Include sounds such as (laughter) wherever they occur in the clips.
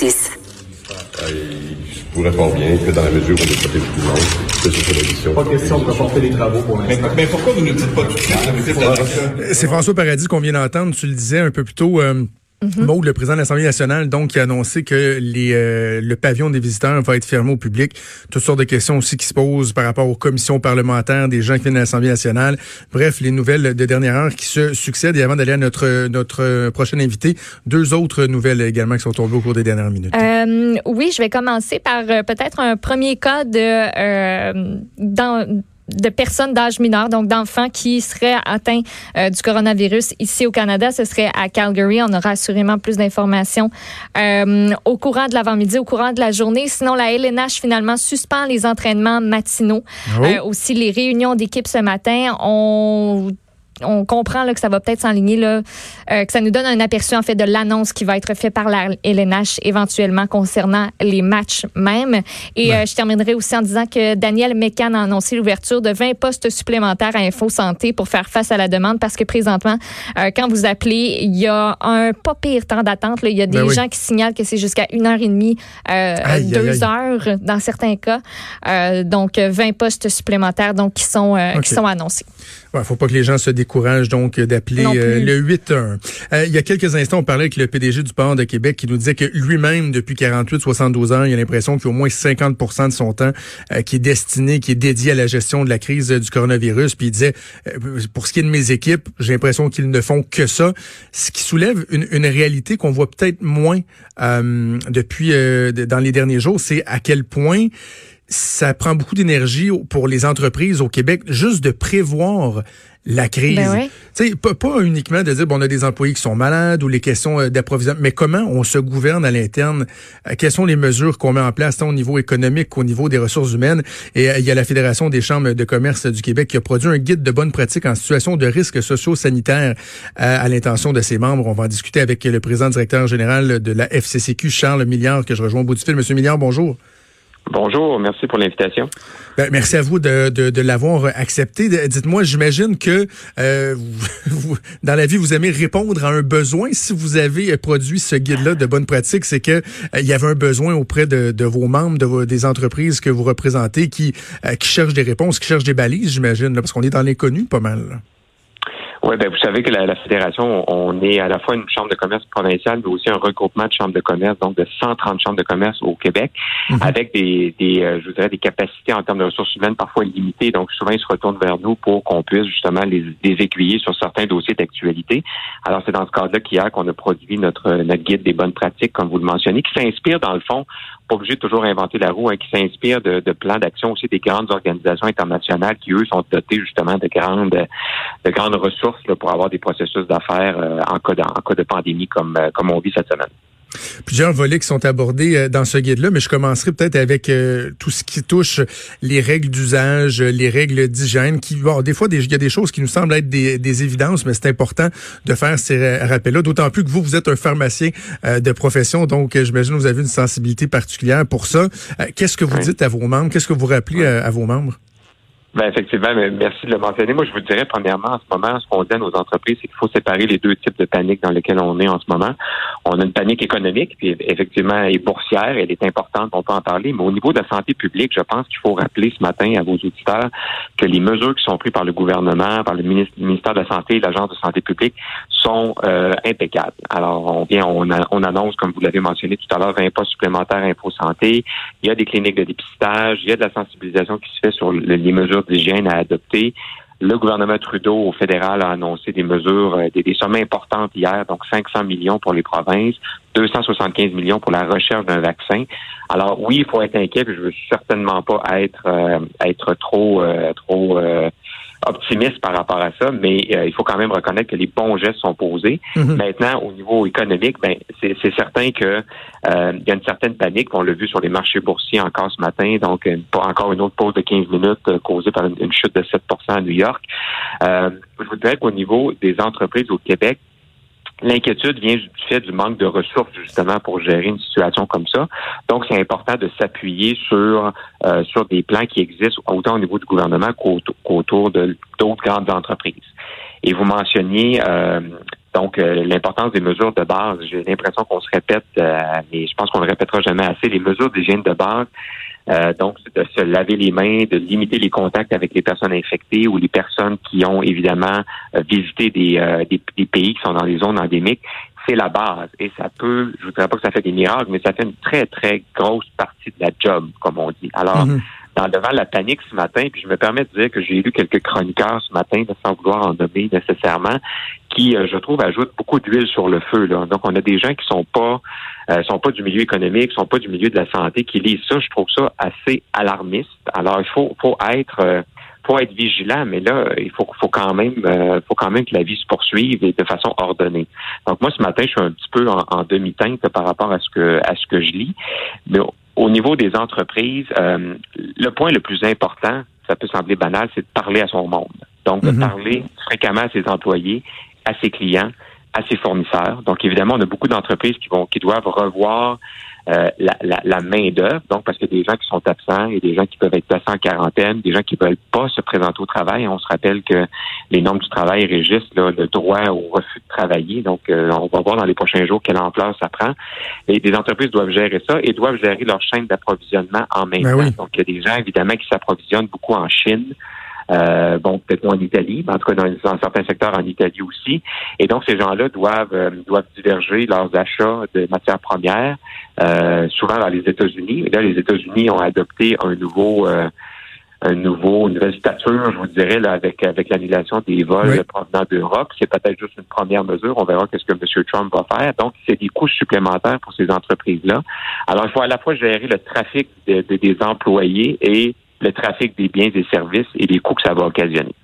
justice. je pourrais fort bien que dans la mesure où on est protégé tout le monde, que ce soit la mission. Pas question de reporter les travaux pour l'instant. Mais, mais, pourquoi vous ne dites pas tout de suite? C'est François Paradis qu'on vient d'entendre. Tu le disais un peu plus tôt. Euh, Mm le président de l'Assemblée nationale, donc, qui a annoncé que les, euh, le pavillon des visiteurs va être fermé au public. Toutes sortes de questions aussi qui se posent par rapport aux commissions parlementaires, des gens qui viennent de l'Assemblée nationale. Bref, les nouvelles de dernière heure qui se succèdent. Et avant d'aller à notre, notre prochain invité, deux autres nouvelles également qui sont tombées au cours des dernières minutes. Euh, oui, je vais commencer par euh, peut-être un premier cas de dans de personnes d'âge mineur, donc d'enfants qui seraient atteints euh, du coronavirus ici au Canada. Ce serait à Calgary. On aura assurément plus d'informations euh, au courant de l'avant-midi, au courant de la journée. Sinon, la LNH finalement suspend les entraînements matinaux. Ah euh, aussi, les réunions d'équipe ce matin. ont on comprend là, que ça va peut-être s'enligner, là, euh, que ça nous donne un aperçu en fait de l'annonce qui va être faite par la LNH éventuellement concernant les matchs même. Et euh, je terminerai aussi en disant que Daniel Mécan a annoncé l'ouverture de 20 postes supplémentaires à Info Santé pour faire face à la demande parce que présentement, euh, quand vous appelez, il y a un pas pire temps d'attente. Il y a ben des gens qui signalent que c'est jusqu'à une heure et demie, deux heures dans certains cas. donc 20 postes supplémentaires donc qui sont qui sont annoncés. Il faut pas que les gens se découragent donc d'appeler euh, le 8-1. Euh, il y a quelques instants, on parlait avec le PDG du port de Québec qui nous disait que lui-même, depuis 48-72 ans, il a l'impression qu'il y a au moins 50% de son temps euh, qui est destiné, qui est dédié à la gestion de la crise du coronavirus. Puis il disait, pour ce qui est de mes équipes, j'ai l'impression qu'ils ne font que ça. Ce qui soulève une, une réalité qu'on voit peut-être moins depuis dans les derniers jours, c'est à quel point ça prend beaucoup d'énergie pour les entreprises au Québec juste de prévoir la crise. Ben oui. pas, pas uniquement de dire bon on a des employés qui sont malades ou les questions euh, d'approvisionnement, mais comment on se gouverne à l'interne, euh, quelles sont les mesures qu'on met en place tant au niveau économique qu'au niveau des ressources humaines? Et euh, il y a la Fédération des chambres de commerce du Québec qui a produit un guide de bonnes pratiques en situation de risque socio-sanitaire à l'intention de ses membres. On va en discuter avec le président directeur général de la FCCQ, Charles Milliard, que je rejoins au bout du fil. Monsieur Milliard, bonjour. Bonjour, merci pour l'invitation. Ben, merci à vous de, de, l'avoir accepté. Dites-moi, j'imagine que euh, (laughs) dans la vie, vous aimez répondre à un besoin. Si vous avez produit ce guide-là de bonne pratique, c'est que euh, il y avait un besoin auprès de, de vos membres, de des entreprises que vous représentez, qui, euh, qui cherchent des réponses, qui cherchent des balises, j'imagine, parce qu'on est dans l'inconnu pas mal. Oui, ben vous savez que la, fédération, on est à la fois une chambre de commerce provinciale, mais aussi un regroupement de chambres de commerce, donc de 130 chambres de commerce au Québec, mhm. avec des, des euh, je vous dirais, des capacités en termes de ressources humaines parfois limitées. Donc souvent, ils se retournent vers nous pour qu'on puisse justement les, les aiguiller sur certains dossiers d'actualité. Alors c'est dans ce cadre-là qu'hier qu'on a produit notre notre guide des bonnes pratiques, comme vous le mentionnez, qui s'inspire dans le fond pas obligé de toujours inventer la roue, hein, qui s'inspire de, de, plans d'action aussi des grandes organisations internationales qui, eux, sont dotées justement de grandes de grandes ressources là, pour avoir des processus d'affaires euh, en, cas de, en cas de pandémie comme, euh, comme on vit cette semaine. Plusieurs volets qui sont abordés euh, dans ce guide-là, mais je commencerai peut-être avec euh, tout ce qui touche les règles d'usage, les règles d'hygiène, qui, bon, des fois, il y a des choses qui nous semblent être des, évidences, mais c'est important de faire ces rappels-là, d'autant plus que vous, vous êtes un pharmacien euh, de profession, donc j'imagine que vous avez une sensibilité particulière pour ça. Qu'est-ce que vous dites à vos membres? Qu'est-ce que vous rappelez à vos membres? Ben effectivement, merci de le mentionner. Moi, je vous dirais premièrement, en ce moment, ce qu'on dit à nos entreprises, c'est qu'il faut séparer les deux types de panique dans lesquels on est en ce moment. On a une panique économique, puis effectivement, et boursière, elle est importante, on peut en parler, mais au niveau de la santé publique, je pense qu'il faut rappeler ce matin à vos auditeurs que les mesures qui sont prises par le gouvernement, par le ministère de la Santé et l'Agence de santé publique sont euh, impeccables. Alors, on vient, on, on annonce, comme vous l'avez mentionné tout à l'heure, 20 postes supplémentaires Info Santé. Il y a des cliniques de dépistage, il y a de la sensibilisation qui se fait sur les mesures d'hygiène à adopter. Le gouvernement Trudeau au fédéral a annoncé des mesures, euh, des, sommes importantes hier, donc 500 millions pour les provinces, 275 millions pour la recherche d'un vaccin. Alors oui, il faut être inquiet, je veux certainement pas être euh, être trop euh, trop optimiste par rapport à ça, mais euh, il faut quand même reconnaître que les bons gestes sont posés. Mhm. Maintenant, au niveau économique, ben c'est certain que euh, il y a une certaine panique. On l'a vu sur les marchés boursiers encore ce matin, donc encore une autre pause de 15 minutes euh, causée par une, chute de 7% à New York. je vous dirais qu'au niveau des entreprises au Québec, L'inquiétude vient du fait du manque de ressources justement pour gérer une situation comme ça. Donc, c'est important de s'appuyer sur euh, sur des plans qui existent autant au niveau du gouvernement qu'autour de d'autres grandes entreprises. Et vous mentionniez euh, Donc, l'importance des mesures de base, j'ai l'impression qu'on se répète, mais je pense qu'on ne répétera jamais assez, les mesures d'hygiène de base, donc, de se laver les mains, de limiter les contacts avec les personnes infectées ou les personnes qui ont évidemment visité des, des, des, pays qui sont dans les zones endémiques c'est la base. Et ça peut, je ne voudrais pas que ça fait des miracles, mais ça fait une très, très grosse partie de la job, comme on dit. Alors, mhm. Dans, devant la panique ce matin, puis je me permets de dire que j'ai lu quelques chroniqueurs ce matin, sans vouloir en nommer nécessairement, qui, euh, je trouve, ajoutent beaucoup d'huile sur le feu. Là. Donc, on a des gens qui sont pas euh, sont pas du milieu économique, sont pas du milieu de la santé, qui lisent ça. Je trouve ça assez alarmiste. Alors, il faut, faut être euh, faut être vigilant, mais là, il faut, faut quand même, euh, faut quand même que la vie se poursuive et de façon ordonnée. Donc moi, ce matin, je suis un petit peu en, demi-teinte par rapport à ce que à ce que je lis. Mais au niveau des entreprises, euh, le point le plus important, ça peut sembler banal, c'est de parler à son monde. Donc de mhm. parler fréquemment à ses employés, à ses clients, à ses fournisseurs. Donc évidemment, on a beaucoup d'entreprises qui vont qui doivent revoir euh, la, la, la main-d'œuvre, donc parce qu'il y a des gens qui sont absents et des gens qui peuvent être placés en quarantaine, des gens qui veulent pas se présenter au travail. On se rappelle que les normes du travail régissent le droit au refus de travailler. Donc, euh, on va voir dans les prochains jours quelle ampleur ça prend. Et des entreprises doivent gérer ça et doivent gérer leur chaîne d'approvisionnement en même ben temps. Donc, il y a des gens, évidemment, qui s'approvisionnent beaucoup en Chine. Euh, bon, peut-être moins en Italie, mais en tout cas dans, certains secteurs en Italie aussi. Et donc, ces gens-là doivent euh, doivent diverger leurs achats de matières premières, euh, souvent dans les États-Unis. Là, les États-Unis ont adopté un nouveau un nouveau, une nouvelle stature, je vous dirais, là, avec avec l'annulation des vols provenant d'Europe. C'est peut-être juste une première mesure. On verra qu'est-ce que M. Trump va faire. Donc, c'est des coûts supplémentaires pour ces entreprises-là. Alors, il faut à la fois gérer le trafic des employés et le trafic des biens et services et les coûts que ça va occasionner.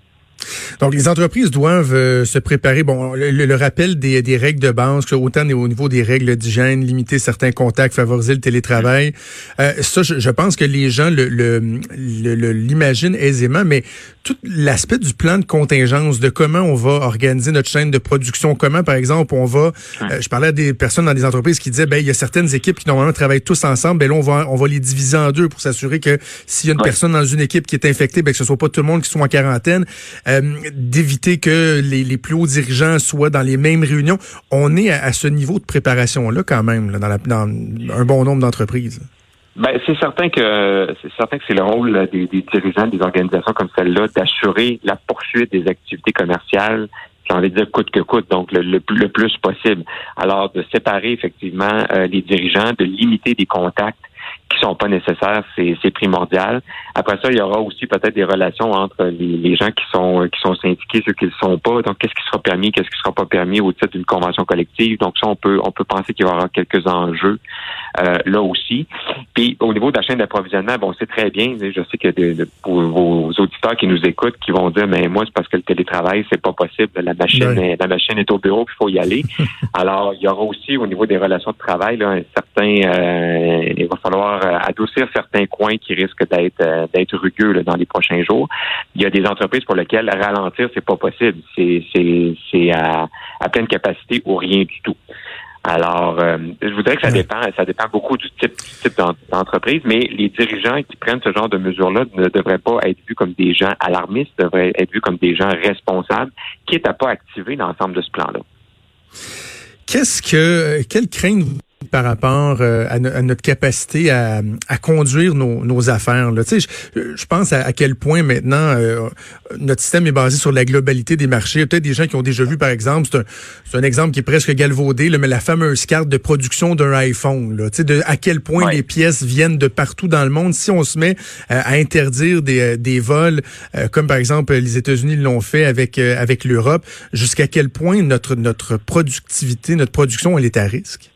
Donc, les entreprises doivent euh, se préparer. Bon, le, rappel des, des, règles de base, autant au niveau des règles d'hygiène, limiter certains contacts, favoriser le télétravail. Euh, ça, je, je, pense que les gens l'imaginent le, l'imaginent aisément, mais tout l'aspect du plan de contingence, de comment on va organiser notre chaîne de production, comment, par exemple, on va... Euh, je parlais à des personnes dans des entreprises qui disaient, ben il y a certaines équipes qui normalement travaillent tous ensemble, ben là, on va, on va les diviser en deux pour s'assurer que s'il y a une personne dans une équipe qui est infectée, ben que ce soit pas tout le monde qui soit en quarantaine. Euh, d'éviter que les, les, plus hauts dirigeants soient dans les mêmes réunions. On est à, ce niveau de préparation-là quand même, dans, la, dans un bon nombre d'entreprises. Ben, c'est certain que c'est certain que c'est le rôle des, dirigeants des organisations comme celle-là d'assurer la poursuite des activités commerciales j'ai envie de dire coûte que coûte, donc le, le, plus possible. Alors, de séparer effectivement euh, les dirigeants, de limiter des contacts qui sont pas nécessaires, c'est primordial. Après ça, il y aura aussi peut-être des relations entre les, gens qui sont qui sont syndiqués, ceux qui ne sont pas. Donc, qu'est-ce qui sera permis, qu'est-ce qui sera pas permis au titre d'une convention collective? Donc, ça, on peut on peut penser qu'il y aura quelques enjeux euh, là aussi. Puis, au niveau de la chaîne d'approvisionnement, bon, c'est très bien. Je sais que de, pour vos auditeurs qui nous écoutent, qui vont dire, mais moi, c'est parce que le télétravail, c'est pas possible. La machine, est, la machine est au bureau, il faut y aller. (laughs) Alors, il y aura aussi au niveau des relations de travail, là, un certain, euh, il va falloir euh, adoucir certains coins qui risquent d'être euh, d'être rugueux dans les prochains jours. Il y a des entreprises pour lesquelles ralentir c'est pas possible, c'est c'est à, à pleine capacité ou rien du tout. Alors, euh, je voudrais que ça dépend, ça dépend beaucoup du type, type d'entreprise, mais les dirigeants qui prennent ce genre de mesures-là ne devraient pas être vus comme des gens alarmistes, devraient être vus comme des gens responsables, quitte à pas activer l'ensemble de ce plan-là. Qu'est-ce que, quelle crainte par rapport euh, à, notre capacité à, conduire nos, affaires. Là. Tu sais, je, pense à, quel point maintenant euh, notre système est basé sur la globalité des marchés. Il y a peut-être des gens qui ont déjà vu, par exemple, c'est un, exemple qui est presque galvaudé, mais la fameuse carte de production d'un iPhone. Là. Tu sais, de, à quel point les pièces viennent de partout dans le monde. Si on se met euh, à interdire des, des vols, comme par exemple les États-Unis l'ont fait avec, avec l'Europe, jusqu'à quel point notre, notre productivité, notre production, elle est à risque?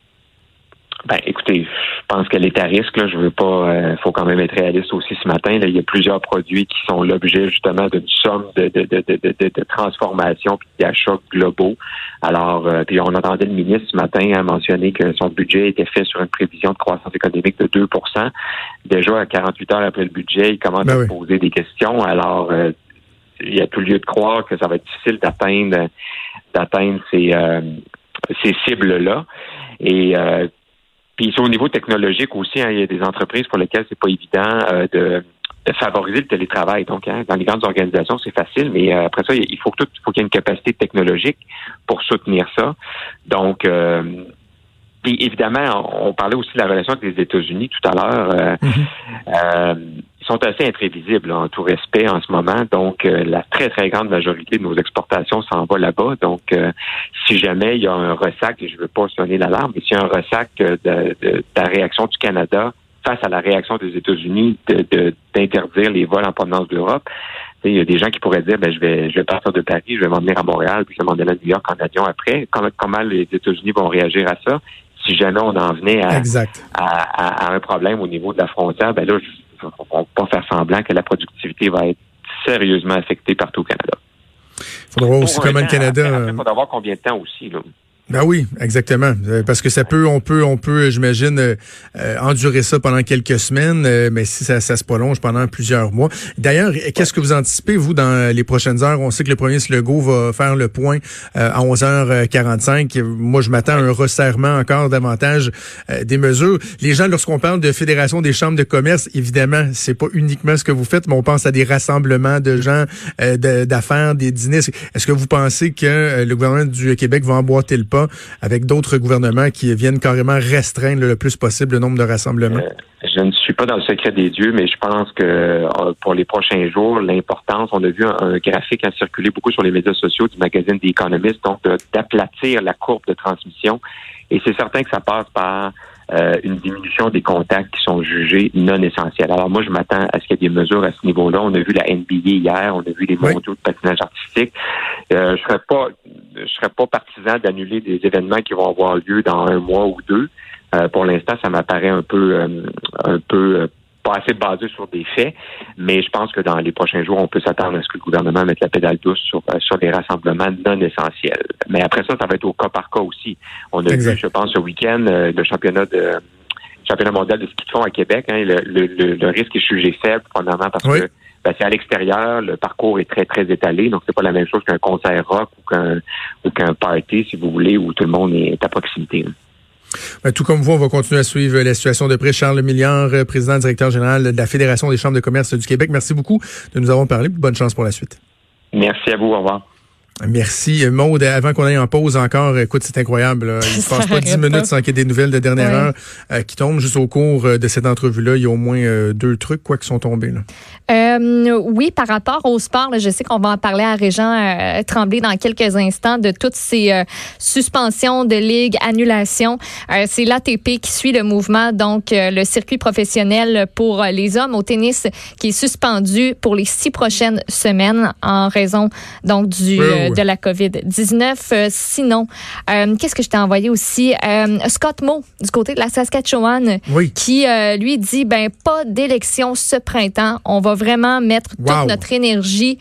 Ben, écoutez, je pense qu'elle est à risque. Là. Je veux pas. Euh, faut quand même être réaliste aussi ce matin. Là. Il y a plusieurs produits qui sont l'objet justement d'une somme de, de, de, de, de transformation puis d'achats globaux. Alors, euh, puis on entendait le ministre ce matin à mentionner que son budget était fait sur une prévision de croissance économique de 2% Déjà à 48 heures après le budget, il commence ben à poser des questions. Alors, euh, il y a tout lieu de croire que ça va être difficile d'atteindre d'atteindre ces, ces cibles là. Et puis au niveau technologique aussi, hein, il y a des entreprises pour lesquelles c'est pas évident euh, de favoriser le télétravail. Donc, hein, dans les grandes organisations, c'est facile, mais euh, après ça, il faut tout, faut qu'il y ait une capacité technologique pour soutenir ça. Donc, euh, évidemment, on, parlait aussi de la relation avec les États-Unis tout à l'heure. Euh, mm-hmm. ils sont assez imprévisibles en tout respect en ce moment. Donc, la très, très grande majorité de nos exportations s'en va là-bas. Donc, si jamais il y a un ressac, et je ne veux pas sonner l'alarme, mais s'il y a un ressac de, de, de la réaction du Canada face à la réaction des États-Unis d'interdire les vols en provenance d'Europe. Il y a des gens qui pourraient dire ben, je vais je vais partir de Paris, je vais m'en venir à Montréal, puis je vais m'en aller à New York en avion après. Comment, comment les États-Unis vont réagir à ça? Si jamais on en venait à, à, un problème au niveau de la frontière, ben là, on ne va pas faire semblant que la productivité va être sérieusement affectée partout au Canada. Il faudra voir aussi comment le Canada. Il faudra voir combien de temps aussi. Là. Ben oui, exactement. Euh, parce que ça peut, on peut, on peut, j'imagine, euh, euh, endurer ça pendant quelques semaines, mais si ça, se prolonge pendant plusieurs mois. D'ailleurs, qu'est-ce que vous anticipez, vous, dans les prochaines heures? On sait que le premier Legault va faire le point à 11h45. Moi, je m'attends à un resserrement encore davantage des mesures. Les gens, lorsqu'on parle de Fédération des chambres de commerce, évidemment, c'est pas uniquement ce que vous faites, mais on pense à des rassemblements de gens, d'affaires, des dîners. Est-ce que vous pensez que le gouvernement du Québec va emboîter le pas? Avec d'autres gouvernements qui viennent carrément restreindre le plus possible le nombre de rassemblements? Euh, je ne suis pas dans le secret des dieux, mais je pense que euh, pour les prochains jours, l'importance, on a vu un, graphique a circulé beaucoup sur les médias sociaux du magazine The Economist, donc d'aplatir la courbe de transmission. Et c'est certain que ça passe par euh, une diminution des contacts qui sont jugés non essentiels. Alors moi, je m'attends à ce qu'il y ait des mesures à ce niveau-là. On a vu la NBA hier, on a vu les mondiaux de patinage artistique. Euh, je serais pas, je serais pas partisan d'annuler des événements qui vont avoir lieu dans un mois ou deux. Euh, pour l'instant, ça m'apparaît un peu, un peu pas assez basé sur des faits, mais je pense que dans les prochains jours, on peut s'attendre à ce que le gouvernement mette la pédale douce sur, euh, sur des rassemblements non essentiels. Mais après ça, ça va être au cas par cas aussi. On a vu, je pense, ce week-end, euh, le championnat de championnat mondial de ski de fond à Québec. Hein, le, le, le, risque est jugé faible, probablement parce que ben, c'est à l'extérieur, le parcours est très, très étalé, donc c'est pas la même chose qu'un concert rock ou qu'un ou qu'un party, si vous voulez, où tout le monde est à proximité. Ben, tout comme vous, on va continuer à suivre la situation de près. Charles Milliard, euh, président directeur général de la Fédération des chambres de commerce du Québec. Merci beaucoup de nous avoir parlé. Bonne chance pour la suite. Merci à vous. Au revoir. Merci. Maude, avant qu'on aille en pause encore, écoute, c'est incroyable. (laughs) Il ne passe pas dix minutes sans qu'il y ait des nouvelles de dernière heure euh, qui tombent. Juste au cours euh, de cette entrevue-là, il y a au moins euh, deux trucs quoi qui sont tombés. oui, par rapport au sport, je sais qu'on va en parler à Régent Tremblay dans quelques instants de toutes ces suspensions de ligue, annulations. c'est l'ATP qui suit le mouvement, donc le circuit professionnel pour les hommes au tennis qui est suspendu pour les six prochaines semaines en raison donc du de la COVID-19. Euh, sinon, euh, qu'est-ce que je t'ai envoyé aussi? Euh, Scott Moe, du côté de la Saskatchewan, qui, lui, dit, ben, pas d'élection ce printemps. On va vraiment mettre toute notre énergie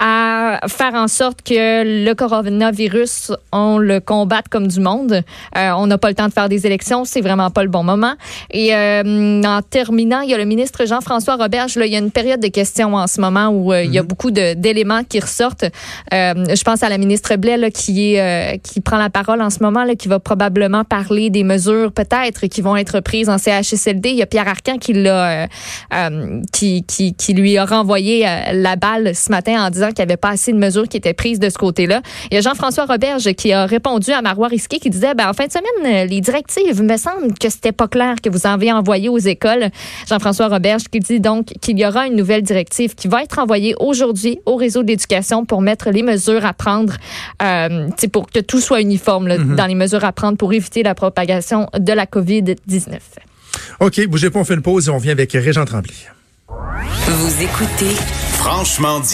à faire en sorte que le coronavirus, on le combatte comme du monde. Euh, on n'a pas le temps de faire des élections, c'est vraiment pas le bon moment. Et euh, en terminant, il y a le ministre Jean-François Roberge. Là, il y a une période de questions en ce moment où euh, il y a mhm. beaucoup d'éléments qui ressortent. je pense à la ministre Blais là, qui est qui prend la parole en ce moment, là, qui va probablement parler des mesures peut-être qui vont être prises en CHSLD. Il y a Pierre Arcan qui l'a qui, qui, qui lui a renvoyé la balle ce matin en disant qu'il n'y avait pas assez de mesures qui étaient prises de ce côté-là. Il y a Jean-François Roberge qui a répondu à Marois Risqué qui disait, ben, en fin de semaine, les directives, me semble que c'était pas clair que vous en avez envoyé aux écoles. Jean-François Roberge qui dit donc qu'il y aura une nouvelle directive qui va être envoyée aujourd'hui au réseau d'éducation pour mettre les mesures à prendre, euh, pour que tout soit uniforme mm-hmm. dans les mesures à prendre pour éviter la propagation de la COVID-19. OK, bougez pas, on fait une pause et on vient avec Régent Tremblay. Vous écoutez Franchement dit.